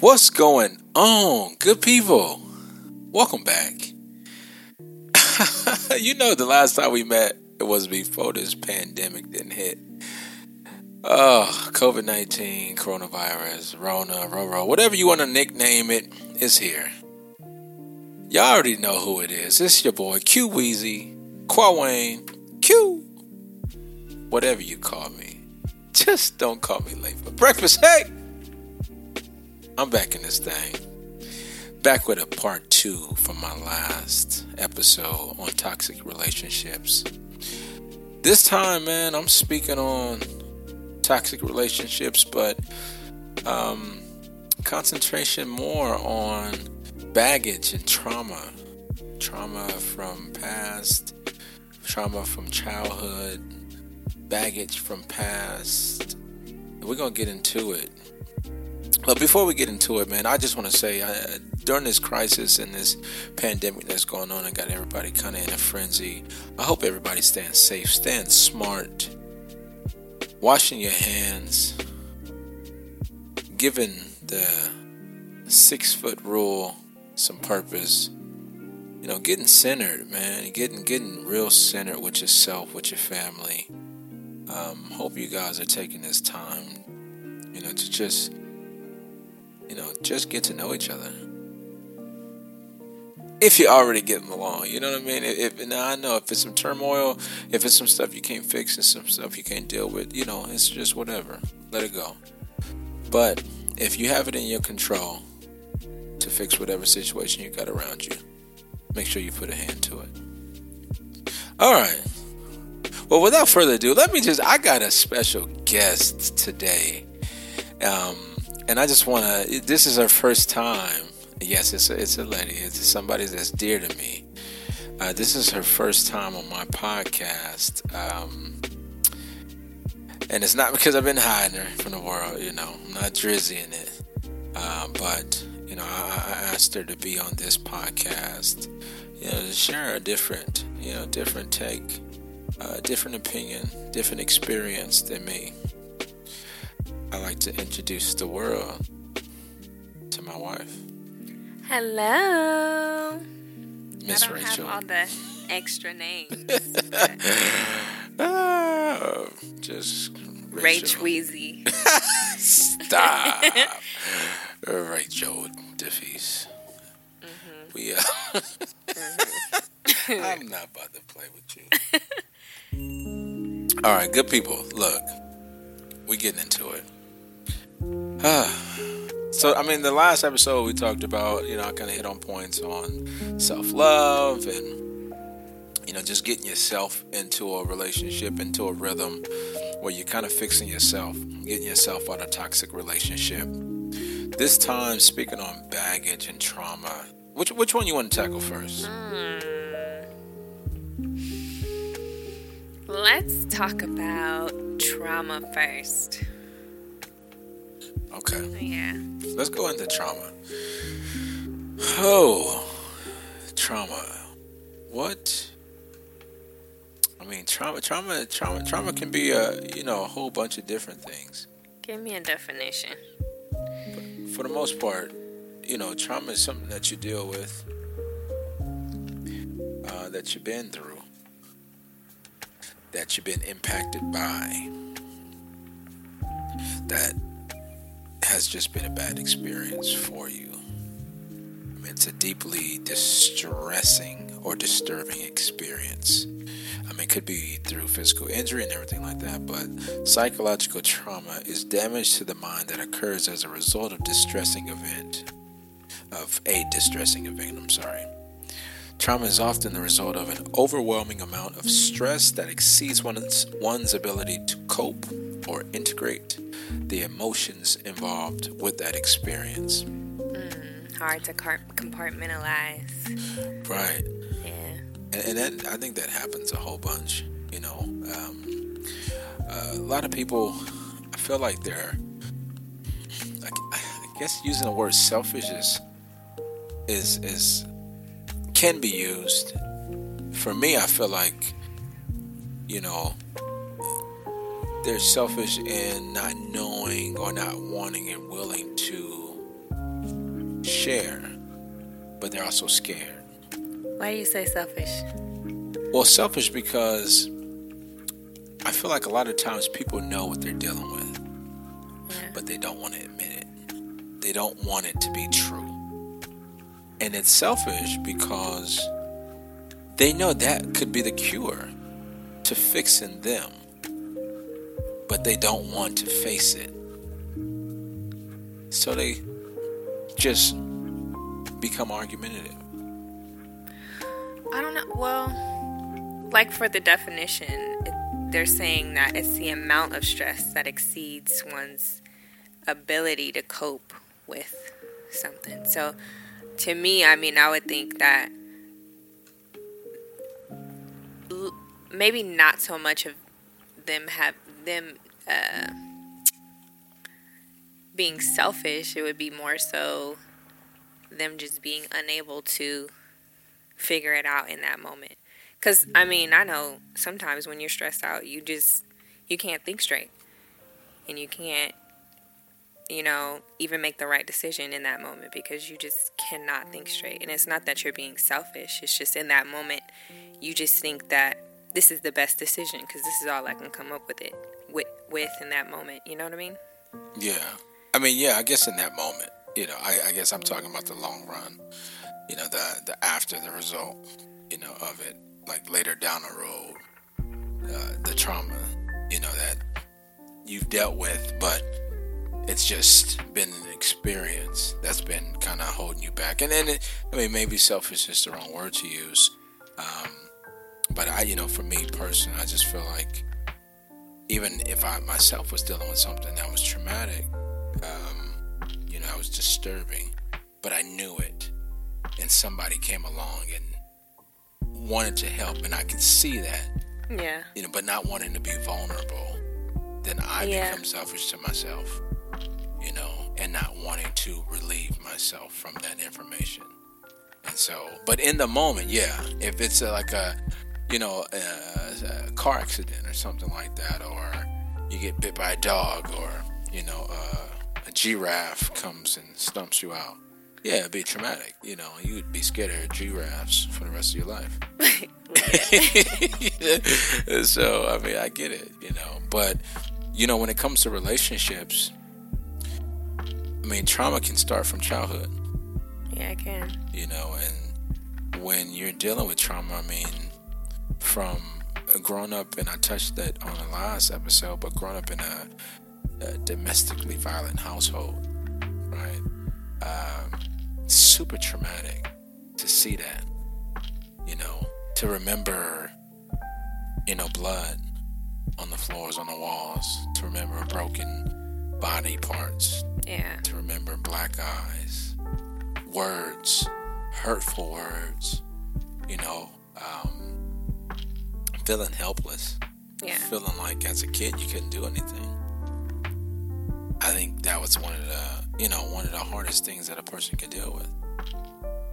What's going on, good people? Welcome back. you know, the last time we met, it was before this pandemic didn't hit. Oh, COVID 19, coronavirus, Rona, Roro, whatever you want to nickname it, is here. Y'all already know who it is. It's your boy Q Weezy, Qua Wayne, Q, whatever you call me. Just don't call me late for breakfast. Hey! I'm back in this thing. Back with a part two from my last episode on toxic relationships. This time, man, I'm speaking on toxic relationships, but um, concentration more on baggage and trauma. Trauma from past, trauma from childhood, baggage from past. We're going to get into it but before we get into it, man, I just want to say uh, during this crisis and this pandemic that's going on and got everybody kind of in a frenzy, I hope everybody's staying safe, staying smart, washing your hands, giving the six foot rule some purpose. You know, getting centered, man, getting getting real centered with yourself, with your family. Um, hope you guys are taking this time, you know, to just you know, just get to know each other. If you're already getting along, you know what I mean. If now I know if it's some turmoil, if it's some stuff you can't fix and some stuff you can't deal with, you know, it's just whatever. Let it go. But if you have it in your control to fix whatever situation you got around you, make sure you put a hand to it. All right. Well, without further ado, let me just. I got a special guest today. Um, and I just want to. This is her first time. Yes, it's a, it's a lady. It's somebody that's dear to me. Uh, this is her first time on my podcast, um, and it's not because I've been hiding her from the world. You know, I'm not drizzy in it. Uh, but you know, I, I, asked her to be on this podcast. You know, to share a different, you know, different take, uh, different opinion, different experience than me. I like to introduce the world to my wife. Hello. Miss I don't Rachel. have all the extra names. oh, just Rach Rachel. Wheezy. Stop. Rachel DeFees. Mm-hmm. We uh, I'm not about to play with you. All right, good people. Look, we getting into it. Ah. so, I mean, the last episode we talked about, you know, I kind of hit on points on self love and, you know, just getting yourself into a relationship, into a rhythm where you're kind of fixing yourself, getting yourself out of a toxic relationship. This time, speaking on baggage and trauma, which which one you want to tackle first? Hmm. Let's talk about trauma first. Okay. Yeah. Let's go into trauma. Oh, trauma. What? I mean, trauma, trauma, trauma, trauma can be a you know a whole bunch of different things. Give me a definition. For the most part, you know, trauma is something that you deal with, uh, that you've been through, that you've been impacted by, that has just been a bad experience for you. I mean, it's a deeply distressing or disturbing experience. I mean, it could be through physical injury and everything like that, but psychological trauma is damage to the mind that occurs as a result of distressing event, of a distressing event, I'm sorry. Trauma is often the result of an overwhelming amount of stress that exceeds one's, one's ability to cope or integrate the emotions involved with that experience. Mm, hard to compartmentalize. Right. Yeah. And, and that, I think that happens a whole bunch. You know, um, uh, a lot of people, I feel like they're, like, I guess using the word selfish is, is, is, can be used. For me, I feel like, you know, they're selfish in not knowing or not wanting and willing to share, but they're also scared. Why do you say selfish? Well, selfish because I feel like a lot of times people know what they're dealing with, Yeah. but they don't want to admit it. They don't want it to be true. And it's selfish because they know that could be the cure to fixing them, but they don't want to face it. So they just become argumentative. I don't know. Well, like for the definition, it, they're saying that it's the amount of stress that exceeds one's ability to cope with something. So, to me, I mean, I would think that l- maybe not so much of them have them uh, being selfish. It would be more so them just being unable to figure it out in that moment. Cuz I mean, I know sometimes when you're stressed out, you just you can't think straight. And you can't you know, even make the right decision in that moment because you just cannot think straight. And it's not that you're being selfish. It's just in that moment you just think that this is the best decision because this is all I can come up with it with with in that moment. You know what I mean? Yeah. I mean, yeah, I guess in that moment, you know, I, I guess I'm talking about the long run, you know, the, the after the result, you know, of it, like later down the road, uh, the trauma, you know, that you've dealt with, but it's just been an experience that's been kind of holding you back. And then, it, I mean, maybe selfish is the wrong word to use. Um, but I, you know, for me personally, I just feel like even if I myself was dealing with something that was traumatic, um, you know, I was disturbing, but I knew it, and somebody came along and wanted to help, and I could see that, Yeah. you know, but not wanting to be vulnerable, then I Yeah. become selfish to myself, you know, and not wanting to relieve myself from that information. And so, but in the moment, yeah, if it's a, like a, you know, a, a car accident or something like that, or you get bit by a dog, or you know, uh, a giraffe comes and stumps you out. Yeah, it'd be traumatic. You know, you'd be scared of giraffes for the rest of your life. so I mean, I get it, you know, but you know, when it comes to relationships, I mean, trauma can start from childhood, Yeah, I can. you know, and when you're dealing with trauma, I mean, from growing up, and I touched that on the last episode, but growing up in a, a domestically violent household, right? Um, super traumatic to see that, you know, to remember, you know, blood on the floors, on the walls, to remember broken body parts, Yeah. to remember black eyes, words, hurtful words, you know, um, feeling helpless, Yeah. feeling like as a kid you couldn't do anything. I think that was one of the, you know, one of the hardest things that a person can deal with.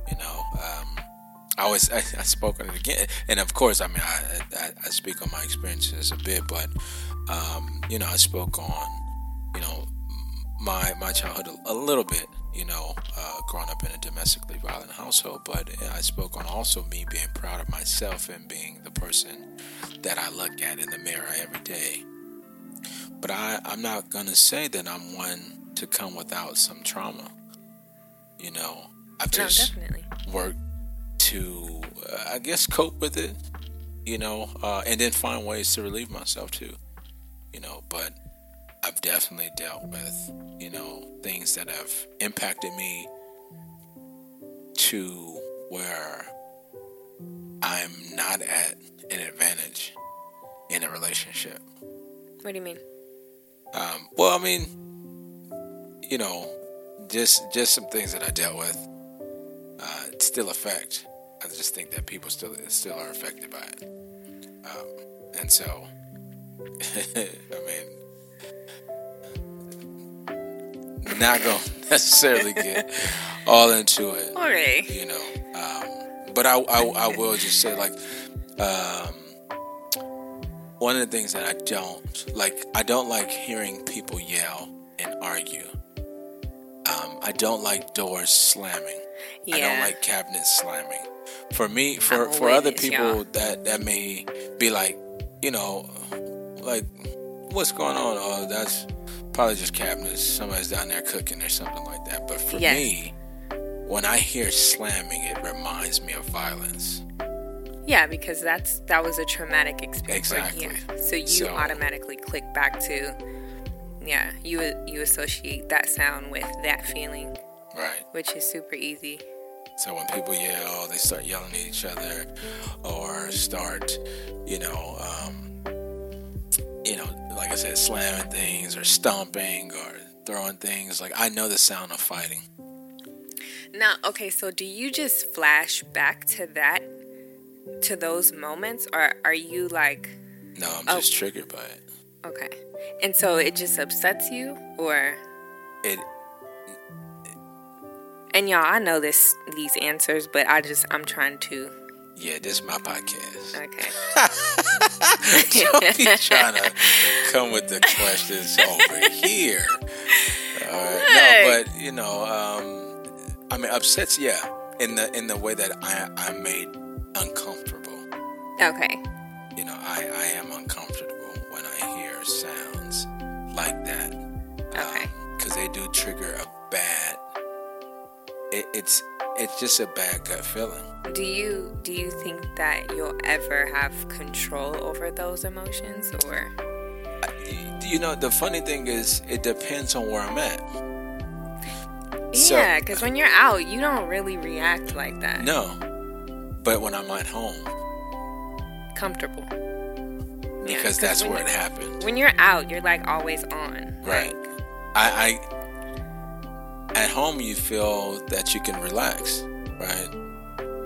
You know, um, I always I, I spoke on it again, and of course, I mean, I, I, I speak on my experiences a bit, but um, you know, I spoke on, you know, my my childhood a, a little bit, you know, uh, growing up in a domestically violent household, but I spoke on also me being proud of myself and being the person that I look at in the mirror every day. But I, I'm not gonna say that I'm one to come without some trauma. You know, I've just definitely. worked to, uh, I guess, cope with it. You know, uh, and then find ways to relieve myself too. You know, but I've definitely dealt with, you know, things that have impacted me to where I'm not at an advantage in a relationship. What do you mean? Um, well, I mean, you know, just just some things that I dealt with uh, still affect. I just think that people still still are affected by it, um, and so I mean, not gonna necessarily get all into it Okay. you know. Um, but I, I, I will just say, like, um, one of the things that I don't like, I don't like hearing people yell and argue. Um, I don't like doors slamming. Yeah. I don't like cabinets slamming. For me, for for other people that that may be like, you know, like what's going on? Oh, that's probably just cabinets. Somebody's down there cooking or something like that. But for Yes. me, when I hear slamming, it reminds me of violence. Yeah, because that's that was a traumatic experience. Exactly. Yeah. So you So- automatically click back to, yeah, you you associate that sound with that feeling, Right. which is super easy. So when people yell, they start yelling at each other, or start, you know, um, know, like I said, slamming things or stomping or throwing things. Like I know the sound of fighting. Now, okay, so do you just flash back to that, to those moments, or are you like, No, I'm Oh. just triggered by it. okay, and so it just upsets you, or? It And y'all, I know this these answers, but I just I'm trying to. yeah, this is my podcast. Okay. Don't be trying to come with the questions over here. Right. No, but you know, um, I mean, upsets. Yeah, in the in the way that I I'm made uncomfortable. Okay. You know, I I am uncomfortable when I hear sounds like that. Okay. Because they do trigger a bad. It, it's it's just a bad gut feeling. Do you do you think that you'll ever have control over those emotions, or? You know, the funny thing is, it depends on where I'm at. Yeah, because when you're out, you don't really react like that. No, but when I'm at home, Comfortable. Yeah, that's where it happens. When you're out, you're like always on. Right. Like, I, I home you feel that you can relax, right?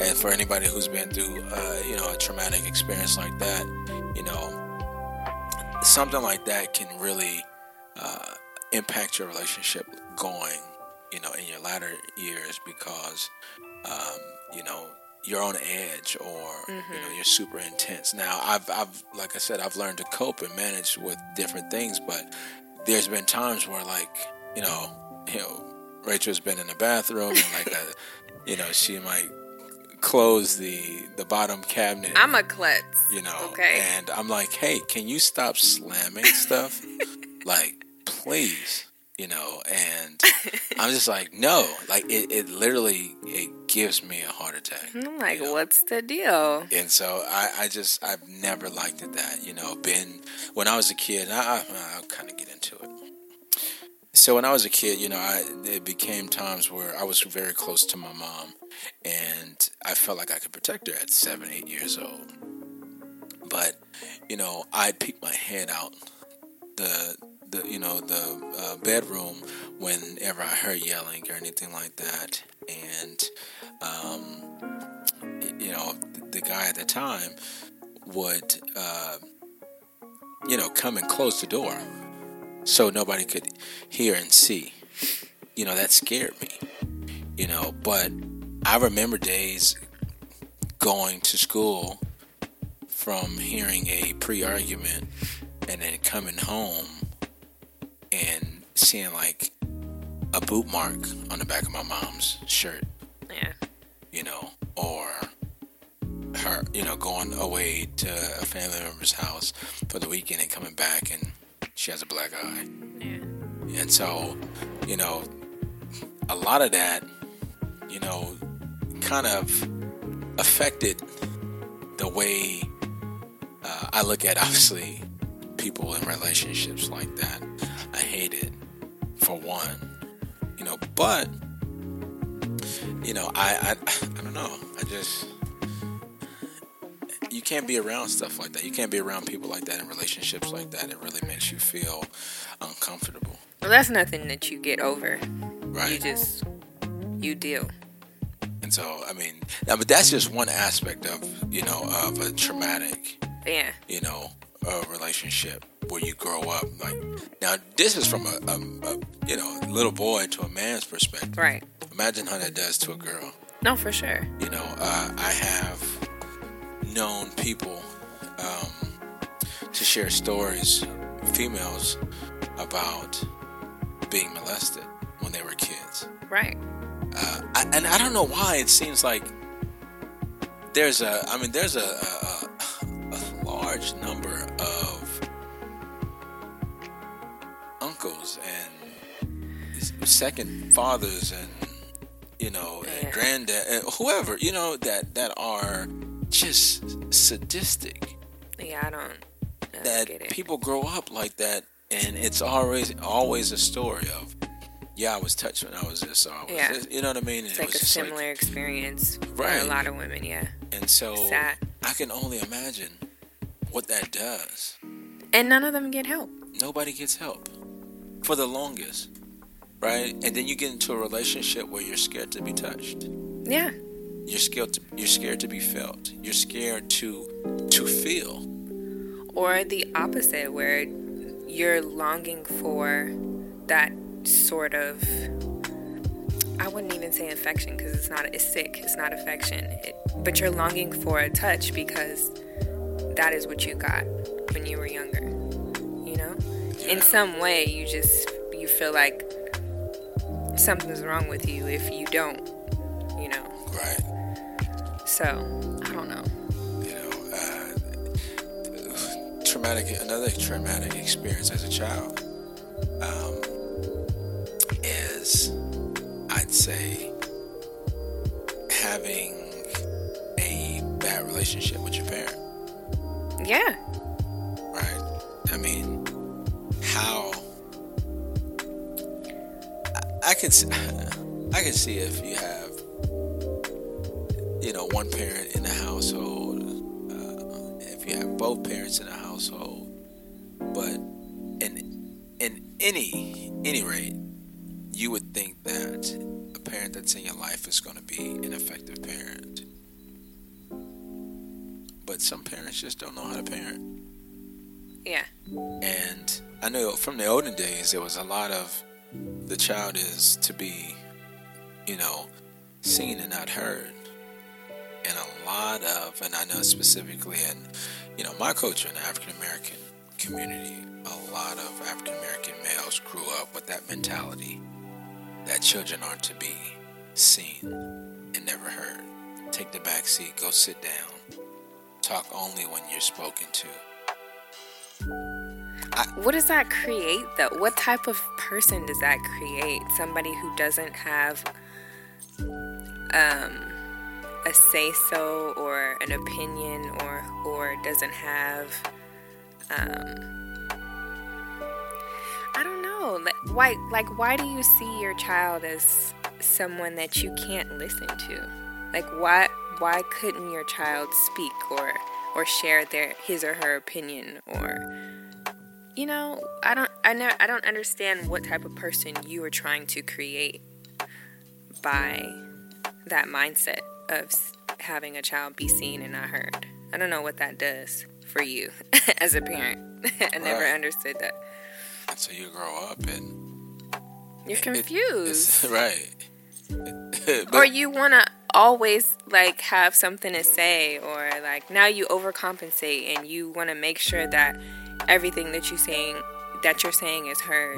And for anybody who's been through, uh, you know, a traumatic experience like that, you know, something like that can really uh, impact your relationship going, you know, in your latter years because, um, you know, you're on edge or you know you're super intense. Now, I've, I've, like I said, I've learned to cope and manage with different things, but there's been times where, like, you know, you know, Rachel's been in the bathroom and like, a, you know, she might close the the bottom cabinet. I'm a klutz. you know, Okay. and I'm like, hey, can you stop slamming stuff? like, please, you know, and I'm just like, no, like it, it literally it gives me a heart attack. I'm like, you know? what's the deal? And so I, I just I've never liked it that you know been when I was a kid. I, I I'll kind of get into it. So when I was a kid, you know, I it became times where I was very close to my mom, and I felt like I could protect her at seven, eight years old. But you know, I'd peek my head out the the you know the uh, bedroom whenever I heard yelling or anything like that, and um, you know, the guy at the time would, uh, you know, come and close the door so nobody could hear and see. You know, that scared me. You know, but I remember days going to school from hearing a pre argument and then coming home and seeing like a boot mark on the back of my mom's shirt Yeah. you know, or her, you know, going away to a family member's house for the weekend and coming back and she has a black eye. Yeah. And so, you know, a lot of that, you know, kind of affected the way uh, I look at obviously people in relationships like that. I hate it for one, you know, but you know, I, I I don't know. I just you can't be around stuff like that. You can't be around people like that in relationships like that. It really makes you feel uncomfortable, Well, that's nothing that you get over. Right. You just you deal. And so, I mean, now, but that's just one aspect of you know of a traumatic Yeah. you know uh, relationship where you grow up. Like now, this is from a, a, a you know little boy to a man's perspective. Right. Imagine how that does to a girl. No, for sure. You know, uh, I have known people um, to share stories, females, about being molested when they were kids. Right. Uh, I, and I don't know why it seems like there's a. I mean, there's a, a, a large number of uncles and second fathers and you know Yeah. and granddad and whoever you know that that are just sadistic Yeah, I don't, I don't that people grow up like that and it's always always a story of yeah i was touched when i was this or I was Yeah. this, you know what i mean And it's it like a similar experience for Right. a lot of women. Yeah, and so sad. i can only imagine what that does and none of them get help. nobody gets help for the longest right and then you get into a relationship where you're scared to be touched Yeah, you're scared to, you're scared to be felt you're scared to to feel or the opposite, where you're longing for that sort of. I wouldn't even say affection because it's not. It's sick. It's not affection. It, but you're longing for a touch because that is what you got when you were younger. You know, in some way, you just you feel like something's wrong with you if you don't. You know, right so I don't know. you know, uh, traumatic, another traumatic experience as a child um, is, I'd say, having a bad relationship with your parent, Yeah, right? I mean, how I, I can, I can see if you have, one parent in the household, uh, if you have both parents in the household, but in in any any rate, you would think that a parent that's in your life is going to be an effective parent. But some parents just don't know how to parent. yeah, And I know from the olden days, there was a lot of the child is to be, you know, seen and not heard. A lot of, and I know specifically in, you know, my culture in the African American community, a lot of African American males grew up with that mentality that children aren't to be seen and never heard. Take the back seat, go sit down, talk only when you're spoken to. What does that create though? What type of person does that create? Somebody who doesn't have um, a say so or an opinion or or doesn't have um, I don't know. Like why like why do you see your child as someone that you can't listen to? Like why why couldn't your child speak or or share their his or her opinion or you know, I don't I know I don't understand what type of person you are trying to create by that mindset of having a child be seen and not heard. I don't know what that does for you as a parent. I never Right. understood that. So you grow up and You're confused. it's, right. but, or you want to always like have something to say or like now you overcompensate and you want to make sure that everything that you saying that you're saying is heard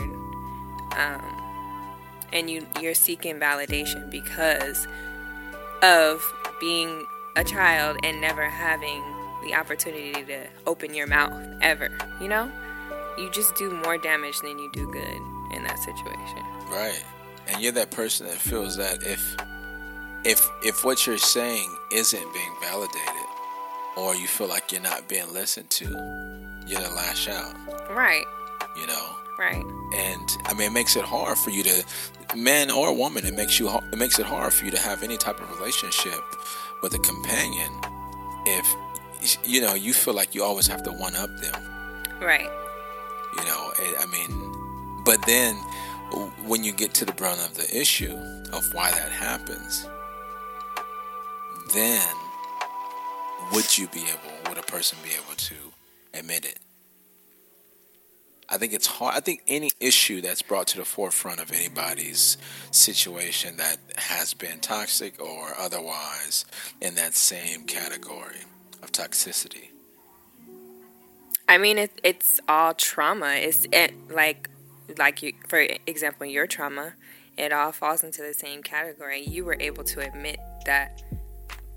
um, and you you're seeking validation because of being a child and never having the opportunity to open your mouth ever you know you just do more damage than you do good in that situation right. And you're that person that feels that if if if what you're saying isn't being validated or you feel like you're not being listened to, you're gonna lash out, right you know. Right And I mean, it makes it hard for you to, man or woman, it makes you it makes it hard for you to have any type of relationship with a companion if you know you feel like you always have to one up them. right You know, I mean, but then when you get to the brunt of the issue of why that happens, then would you be able, would a person be able to admit it? I think it's hard. I think any issue that's brought to the forefront of anybody's situation that has been toxic or otherwise in that same category of toxicity. I mean, it, it's all trauma. It's it, like, like you, for example, your trauma. It all falls into the same category. You were able to admit that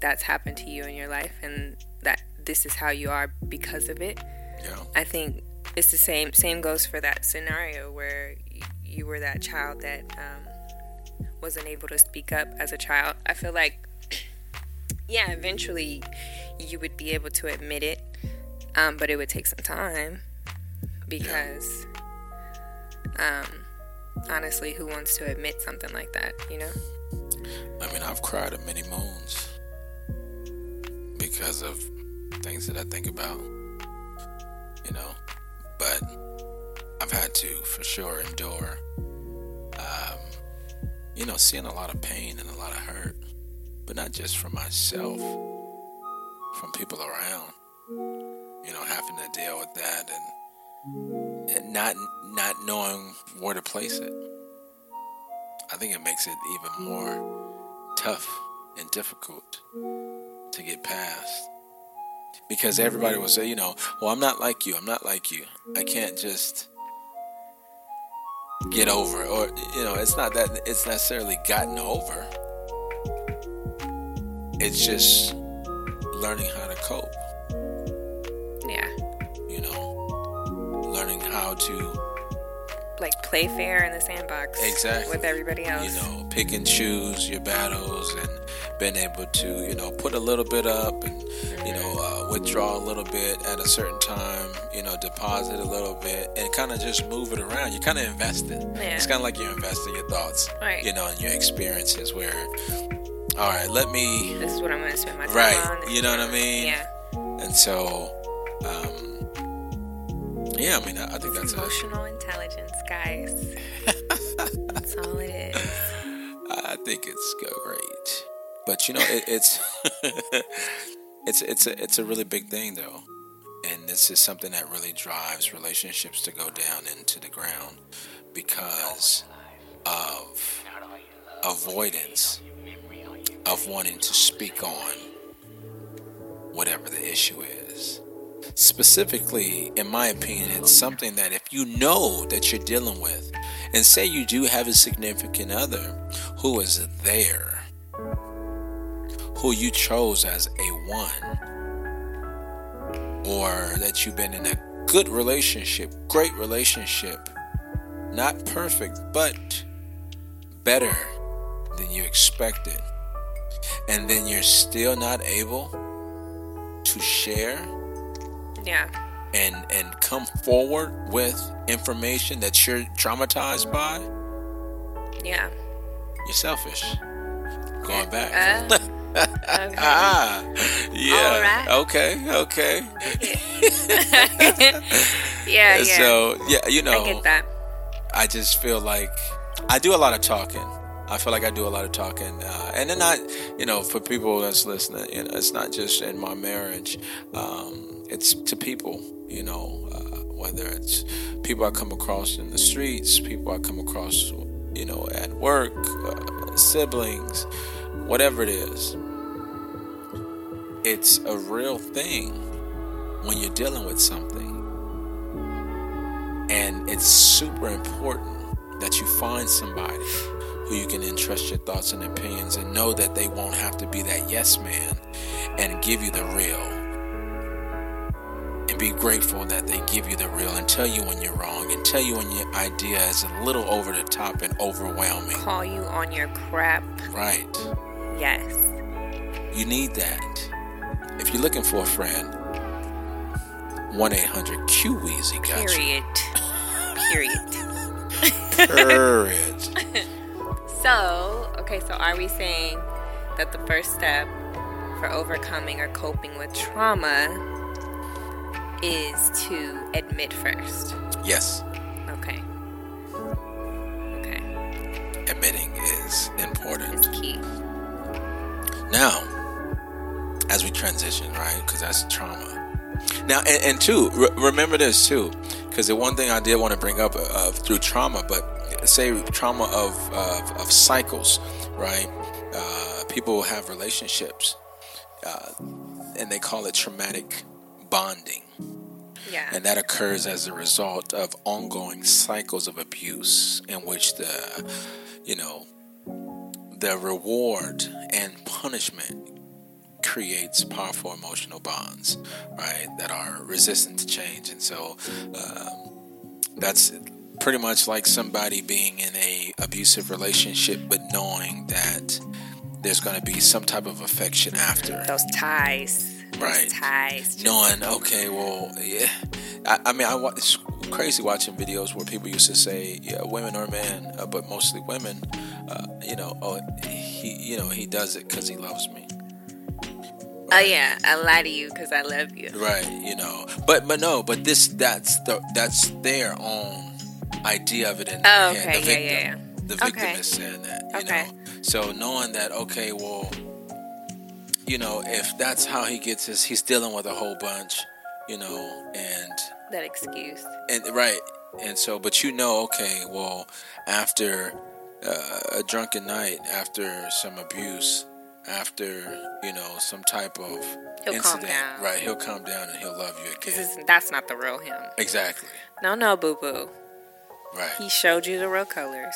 that's happened to you in your life, and that this is how you are because of it. Yeah. I think it's the same. Same goes for that scenario where you, you were that child that um, wasn't able to speak up as a child. I feel like, yeah, eventually you would be able to admit it, um, but it would take some time because, um, honestly, who wants to admit something like that? You know. I mean, I've cried at many moons because of things that I think about, you know. But I've had to, for sure, endure, um, you know, seeing a lot of pain and a lot of hurt, but not just for myself, from people around. You know, having to deal with that and, and not not knowing where to place it. I think it makes it even more tough and difficult to get past because everybody will say, you know, well, I'm not like you. I'm not like you. I can't just get over it. Or, you know, it's not that it's necessarily gotten over. It's just learning how to cope. Yeah. You know, learning how to like play fair in the sandbox exactly with everybody else. You know, pick and choose your battles and been able to, you know, put a little bit up and, you know, uh, withdraw a little bit at a certain time, you know, deposit a little bit and kind of just move it around. You kind of invest it. Yeah. It's kind of like you're investing your thoughts, right. you know, and your experiences where, all right, let me. This is what I'm going to spend my time right, on. You know what I mean? Yeah. And so, um, yeah, I mean, I, I think that's emotional a, intelligence, guys. that's all it is. I think it's great, but you know, it, it's it's it's a it's a really big thing though, and this is something that really drives relationships to go down into the ground because of avoidance of wanting to speak on whatever the issue is. Specifically, in my opinion, it's something that if you know that you're dealing with, and say you do have a significant other who is there, who you chose as a one, or that you've been in a good relationship, great relationship, not perfect, but better than you expected, and then you're still not able to share yeah. And and come forward with information that you're traumatized by. Yeah. You're selfish. Going back. Uh, okay. ah, yeah. Okay. Okay. yeah. Yeah. So yeah, you know. I get that. I just feel like I do a lot of talking. I feel like I do a lot of talking, uh, and then not, you know, for people that's listening, you know, it's not just in my marriage. Um, it's to people, you know, uh, whether it's people I come across in the streets, people I come across, you know, at work, uh, siblings, whatever it is. It's a real thing when you're dealing with something. And it's super important that you find somebody who you can entrust your thoughts and opinions and know that they won't have to be that yes man and give you the real and be grateful that they give you the real and tell you when you're wrong and tell you when your idea is a little over the top and overwhelming. Call you on your crap. Right. Yes. You need that. If you're looking for a friend, 1 800 Q Weezy got Period. you. Period. Period. so, okay, so are we saying that the first step for overcoming or coping with trauma is to admit first. Yes. Okay. Okay. Admitting is important. It's key. Now, as we transition, right? Because that's trauma. Now, and, and two, re- remember this too, because the one thing I did want to bring up uh, through trauma, but say trauma of of, of cycles, right? Uh, people have relationships, uh, and they call it traumatic bonding. Yeah. And that occurs as a result of ongoing cycles of abuse in which the, you know, the reward and punishment creates powerful emotional bonds, right, that are resistant to change. And so um, that's pretty much like somebody being in a abusive relationship, but knowing that there's going to be some type of affection after. Those ties. Those Right. ties. Knowing, okay, well, yeah. I, I mean, I wa- it's crazy watching videos where people used to say, yeah, women or men, uh, but mostly women. Uh, you know, oh, he, you know, he does it because he loves me. Oh yeah, I lie to you because I love you. Right, you know, but but no, but this that's the that's their own idea of it in Oh, okay, The yeah, yeah, yeah. the victim Okay. is saying that, you Okay. know. So knowing that, okay, well, you know, if that's how he gets his, he's dealing with a whole bunch, you know, and That excuse. and right, and so, but you know, okay, well, after uh, a drunken night, after some abuse, after you know some type of He'll calm incident, down. right? He'll calm down and he'll love you Because again. that's not the real him. Exactly. No, no, boo boo. Right. He showed you the real colors.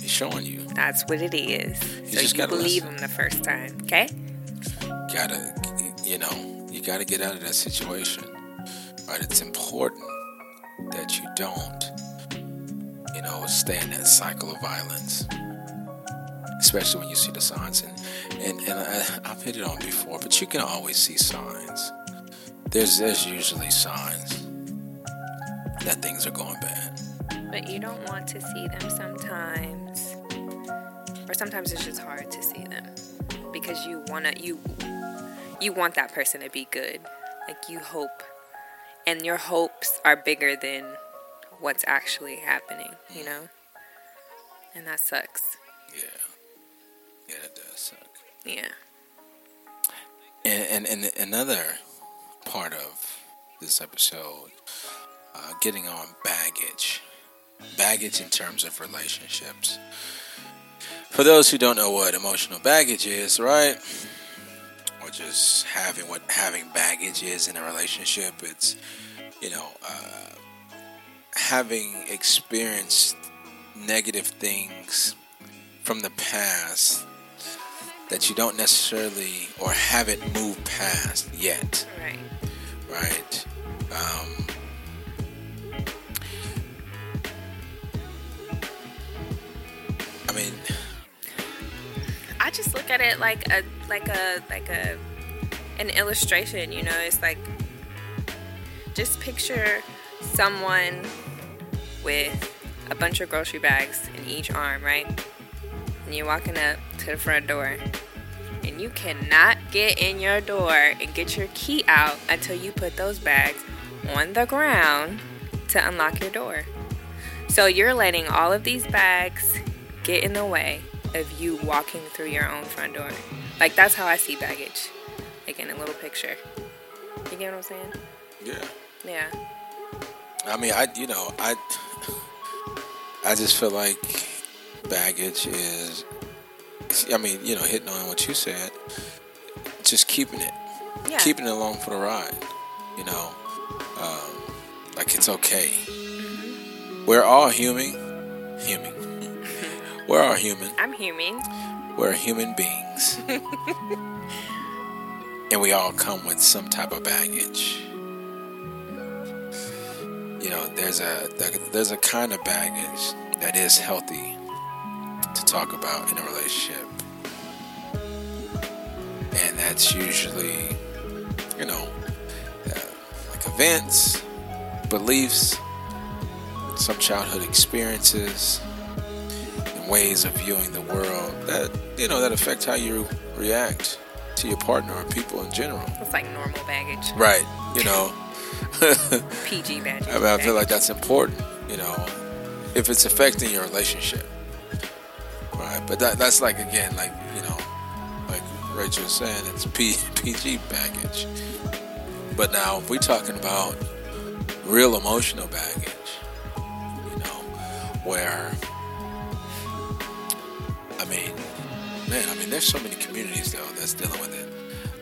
He's showing you. That's what it is. so just you believe listen. him the first time, okay? Gotta, you know, you gotta get out of that situation. Right. It's important that you don't, you know, stay in that cycle of violence. Especially when you see the signs, and and, and I, I've hit it on before, but you can always see signs. There's there's usually signs that things are going bad. But you don't want to see them sometimes. Or sometimes it's just hard to see them. Because you wanna you you want that person to be good. Like you hope. And your hopes are bigger than what's actually happening, you know? And that sucks. Yeah, yeah, that does suck. Yeah. And, and, and another part of this episode, uh, getting on baggage. Baggage in terms of relationships. For those who don't know what emotional baggage is, right? Or just having what having baggage is in a relationship, it's, you know, uh, having experienced negative things from the past that you don't necessarily or haven't moved past yet, Right. right? Um, I mean, I just look at it like a like a like a an illustration, you know, it's like just picture someone with a bunch of grocery bags in each arm, right? And you're walking up to the front door. And you cannot get in your door and get your key out until you put those bags on the ground to unlock your door. So you're letting all of these bags get in the way of you walking through your own front door. Like that's how I see baggage. Like in a little picture. You get what I'm saying? yeah. Yeah. I mean, I you know, I I just feel like baggage is. I mean, you know, hitting on what you said, just keeping it, Yeah. keeping it along for the ride. You know, um, like it's okay. We're all human, human. We're all human. I'm human. We're human beings, and we all come with some type of baggage. You know, there's a there's a kind of baggage that is healthy to talk about in a relationship, and that's usually, you know, uh, like events, beliefs, some childhood experiences, and ways of viewing the world that you know that affect how you react to your partner or people in general. It's like normal baggage. Right. You know. PG baggage. I mean, I feel like that's important, you know, if it's affecting your relationship, right? But that that's like again, like you know, like Rachel was saying, it's P, PG baggage. But now, if we're talking about real emotional baggage, you know, where man, I mean, there's so many communities though that's dealing with it.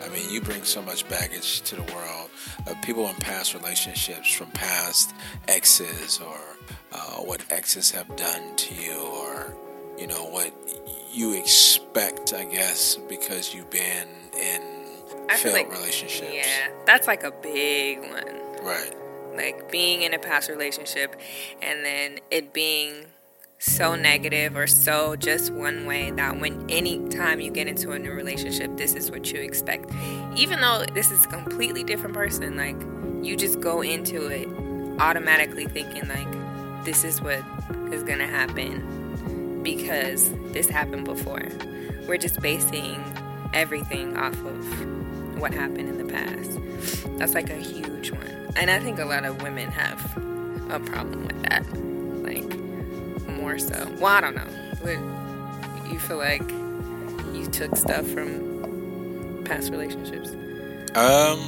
I mean, you bring so much baggage to the world uh, people in past relationships from past exes or uh, what exes have done to you or you know what you expect i guess because you've been in I failed like, relationships Yeah, that's like a big one. right Like being in a past relationship and then it being so negative or so just one way that when any time you get into a new relationship, this is what you expect. Even though this is a completely different person, like you just go into it automatically thinking like this is what is gonna happen because this happened before. We're just basing everything off of what happened in the past. That's like a huge one. And I think a lot of women have a problem with that. More so. Well, I don't know. You feel like you took stuff from past relationships? Um.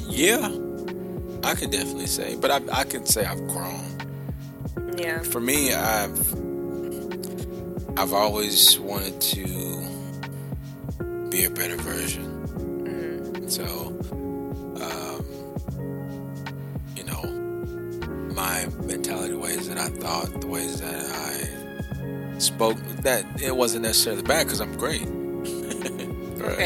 Yeah, I could definitely say, but I, I can say I've grown. Yeah. For me, I've I've always wanted to be a better version. So, I thought, the ways that I spoke, that it wasn't necessarily bad because I'm great. right?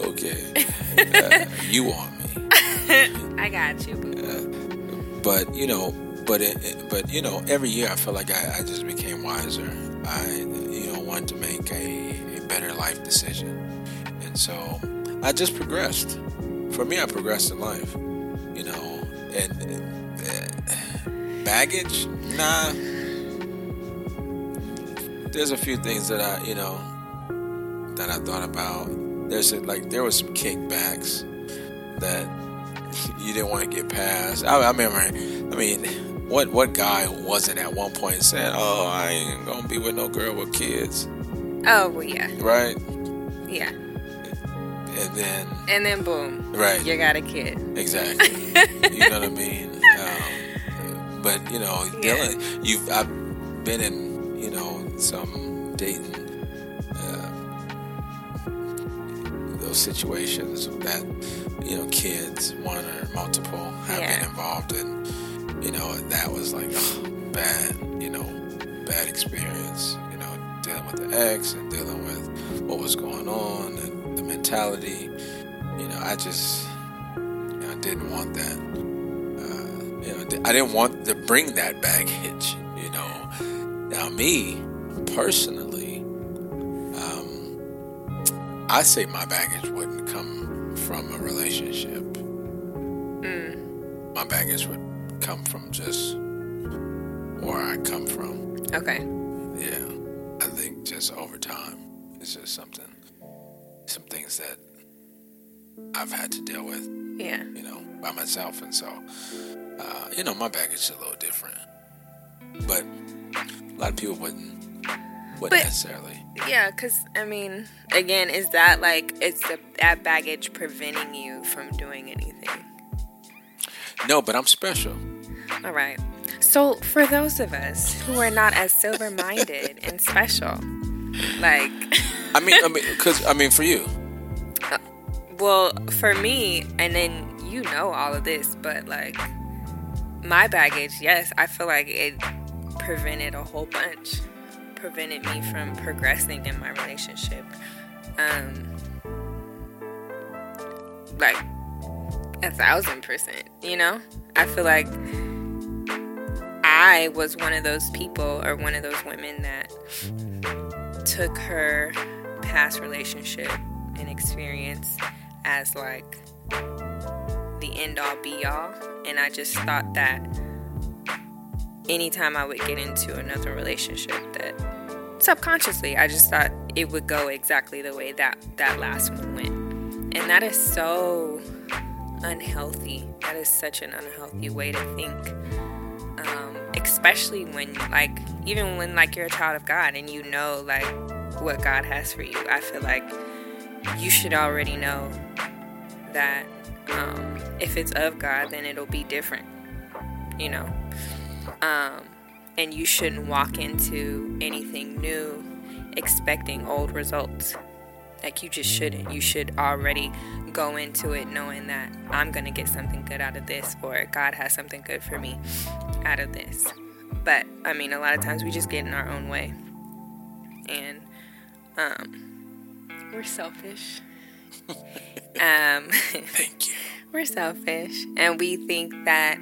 Okay. Okay. Uh, you want me. I got you. boo. but you know, but it, it- but you know, every year I feel like I, I just became wiser. I you know wanted to make a, a better life decision, and so I just progressed. For me, I progressed in life. You know, and uh, baggage, nah. There's a few things that I you know that I thought about. There's a, like there was some kickbacks that you didn't want to get past. I, I remember, I mean, what what guy wasn't at one point saying, "Oh, I ain't gonna be with no girl with kids," Oh, well, yeah. right? Yeah. And then, And then boom. right, You got a kid. exactly. you know what I mean? But you know, Yeah. Dylan, you've I've been in you know some dating. Uh, those situations that you know kids one or multiple have Yeah. been involved in you know that was like bad you know bad experience you know dealing with the ex and dealing with what was going on and the mentality you know i just know, didn't want that i didn't want to bring that baggage you know now me personally um, i say my baggage wouldn't come from a relationship Mm. my baggage would come from just where I come from. Okay. Yeah, I think just over time, it's just something, some things that I've had to deal with, Yeah. you know, by myself, and so, uh, you know, my baggage is a little different. But a lot of people wouldn't, wouldn't But- necessarily. Yeah, because, I mean, again, is that like, is the, that baggage preventing you from doing anything? No, but I'm special. All right. So, for those of us who are not as silver minded and special, like, I mean, I mean, because I mean, for you, well, for me, and then you know all of this, but like, my baggage, yes, I feel like it prevented a whole bunch, prevented me from progressing in my relationship. Um, like, a thousand percent, you know? I feel like I was one of those people or one of those women that took her past relationship and experience as like the end all be all. And I just thought that anytime I would get into another relationship, that subconsciously I just thought it would go exactly the way that that last one went. And that is so unhealthy. That is such an unhealthy way to think. Um, especially when, like, even when, like, you're a child of God and you know, like, what God has for you. I feel like you should already know that um, if it's of God, then it'll be different, you know? Um, and you shouldn't walk into anything new expecting old results. Like you just shouldn't. You should already go into it knowing that I'm going to get something good out of this or God has something good for me out of this. But I mean, a lot of times we just get in our own way. And um we're selfish. um Thank you. we're selfish and we think that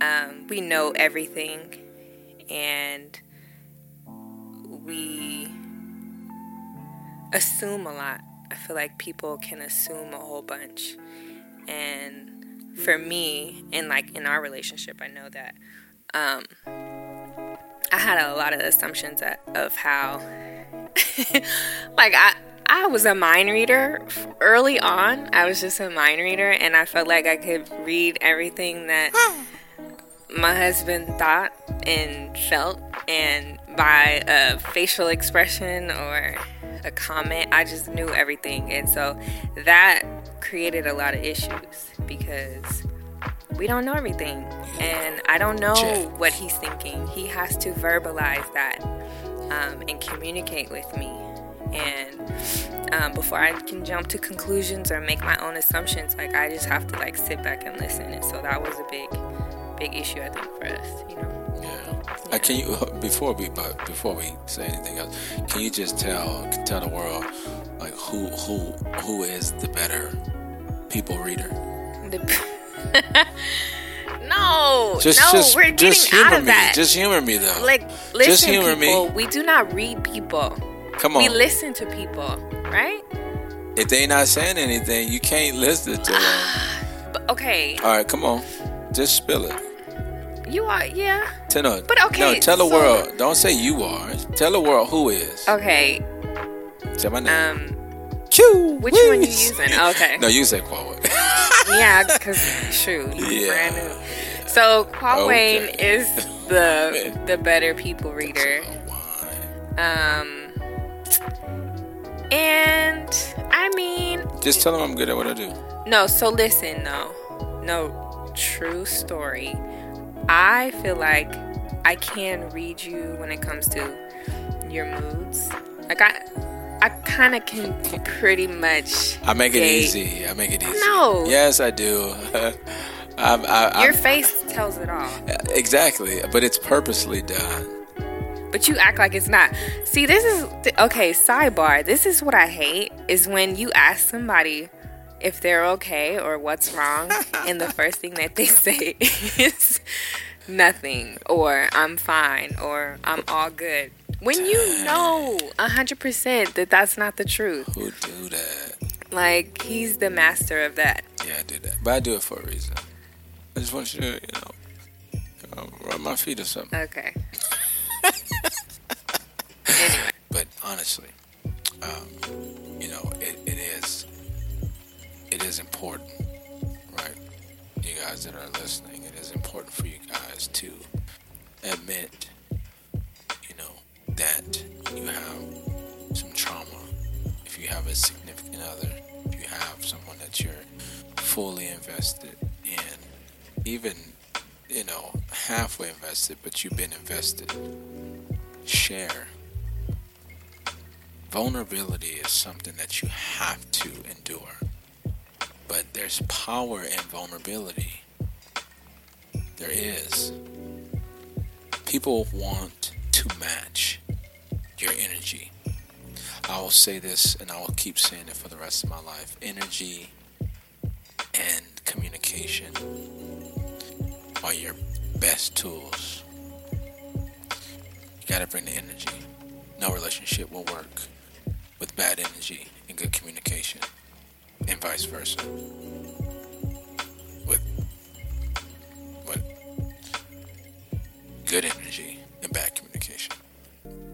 um, we know everything and we assume a lot. I feel like people can assume a whole bunch. And for me, and like in our relationship, I know that um, I had a lot of assumptions of how, like, I. I was a mind reader early on. I was just a mind reader, and I felt like I could read everything that my husband thought and felt, and by a facial expression or a comment, I just knew everything. And so that created a lot of issues because we don't know everything. And I don't know what he's thinking. He has to verbalize that um, and communicate with me. And um, before I can jump to conclusions or make my own assumptions, like I just have to like sit back and listen. And so that was a big, big issue I think for us. You know. Yeah. Uh, can you before we but before we say anything else, can you just tell tell the world like who who who is the better people reader? no, just, no, just, we're getting just humor out of me. that. Just humor me though. Like, listen, just humor people, me. we do not read people. Come on, we listen to people, right? If they not saying anything, you can't listen to them. but, okay. All right, come on, just spill it. You are, yeah. Tell no, but okay. No, tell the so, world. Don't say you are. Tell the world who is. Okay. Say my name. Um. Chew. Which one you using? Okay. no, you say Quawood. yeah, because shoot, Yeah. brand new. So Quawain Okay. is the the better people reader. Um. And I mean, Just tell them I'm good at what I do. No, so listen, no. No, true story. I feel like I can read you when it comes to your moods. Like I I kind of can pretty much I make it gauge- easy. I make it easy. No. Yes, I do. I'm, I, I'm, Your face tells it all. exactly, but it's purposely done. But you act like it's not. See, this is okay, sidebar. This is what I hate is when you ask somebody if they're okay or what's wrong and the first thing that they say is nothing or I'm fine or I'm all good. When you know 100% that that's not the truth. Who do that? Like he's the master of that. Yeah, I do that, but I do it for a reason. I just want you to, you know, um, rub my feet or something. Okay. But honestly, um, you know, it, it is it is important, right? You guys that are listening, it is important for you guys to admit, you know, that you have some trauma. If you have a significant other, if you have someone that you're fully invested in, even you know halfway invested, but you've been invested. Share vulnerability is something that you have to endure. But there's power in vulnerability. There is. People want to match your energy. I will say this and I will keep saying it for the rest of my life. Energy and communication are your best tools. You gotta bring the energy. No relationship will work with bad energy and good communication, and vice versa. With with good energy and bad communication,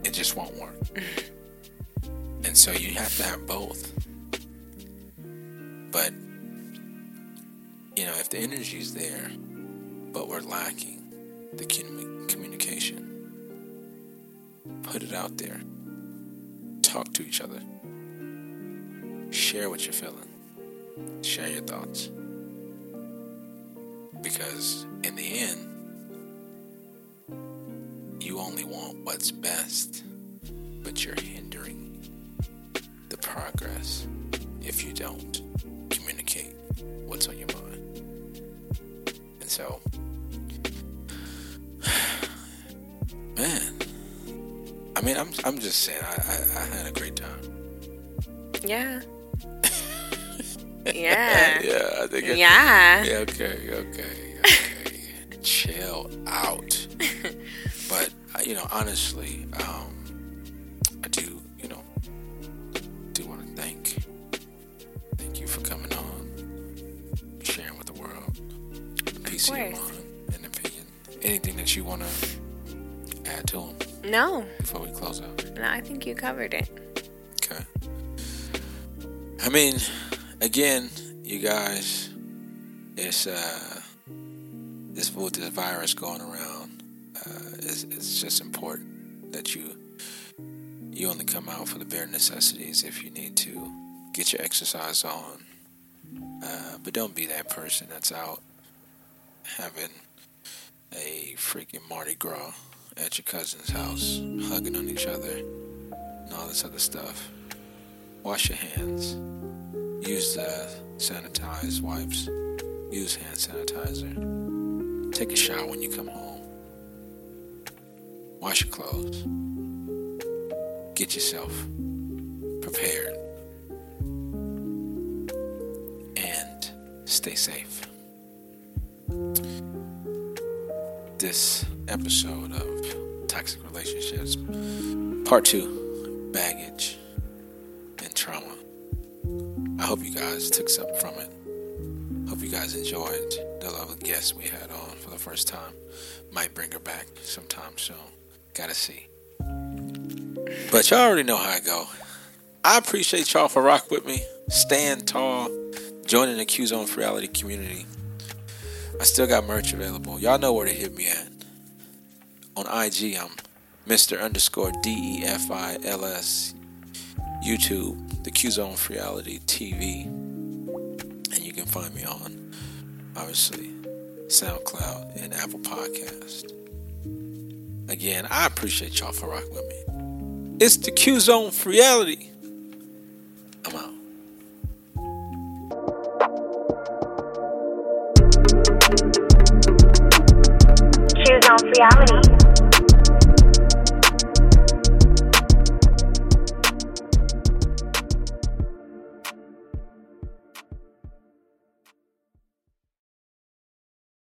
it just won't work. and so you have to have both. But you know, if the energy's there, but we're lacking the communication, put it out there talk to each other. Share what you're feeling. Share your thoughts. Because in the end, you only want what's best, but you're hindering the progress if you don't communicate what's on your I mean, I'm I'm just saying, I I, I had a great time. Yeah. yeah. yeah, I think. it- Yeah. yeah. Okay. Okay. Okay. Chill out. but you know, honestly, um, I do. You know, do want to thank thank you for coming on, sharing with the world the piece of, your mind and opinion. Anything that you want to add to them No. before we close out? No, I think you covered it. Okay. I mean, again, you guys, it's uh, this with this virus going around. Uh, it's, it's just important that you you only come out for the bare necessities if you need to get your exercise on. Uh, but don't be that person that's out having a freaking Mardi Gras at your cousin's house, hugging on each other, and all this other stuff. Wash your hands. Use the sanitized wipes. Use hand sanitizer. Take a shower when you come home. Wash your clothes. Get yourself prepared. And stay safe. This episode of Toxic Relationships, Part 2 Baggage and Trauma. I hope you guys took something from it. Hope you guys enjoyed the lovely guest we had on for the first time. Might bring her back sometime soon. Gotta see. But y'all already know how I go. I appreciate y'all for rock with me. Stand tall. Joining the Q Zone Reality community. I still got merch available. Y'all know where to hit me at. On IG, I'm Mr. underscore D E F I L S. YouTube, the Q Zone Reality TV. And you can find me on, obviously, SoundCloud and Apple Podcast. Again, I appreciate y'all for rocking with me. It's the Q Zone Reality. I'm out. Q Zone reality.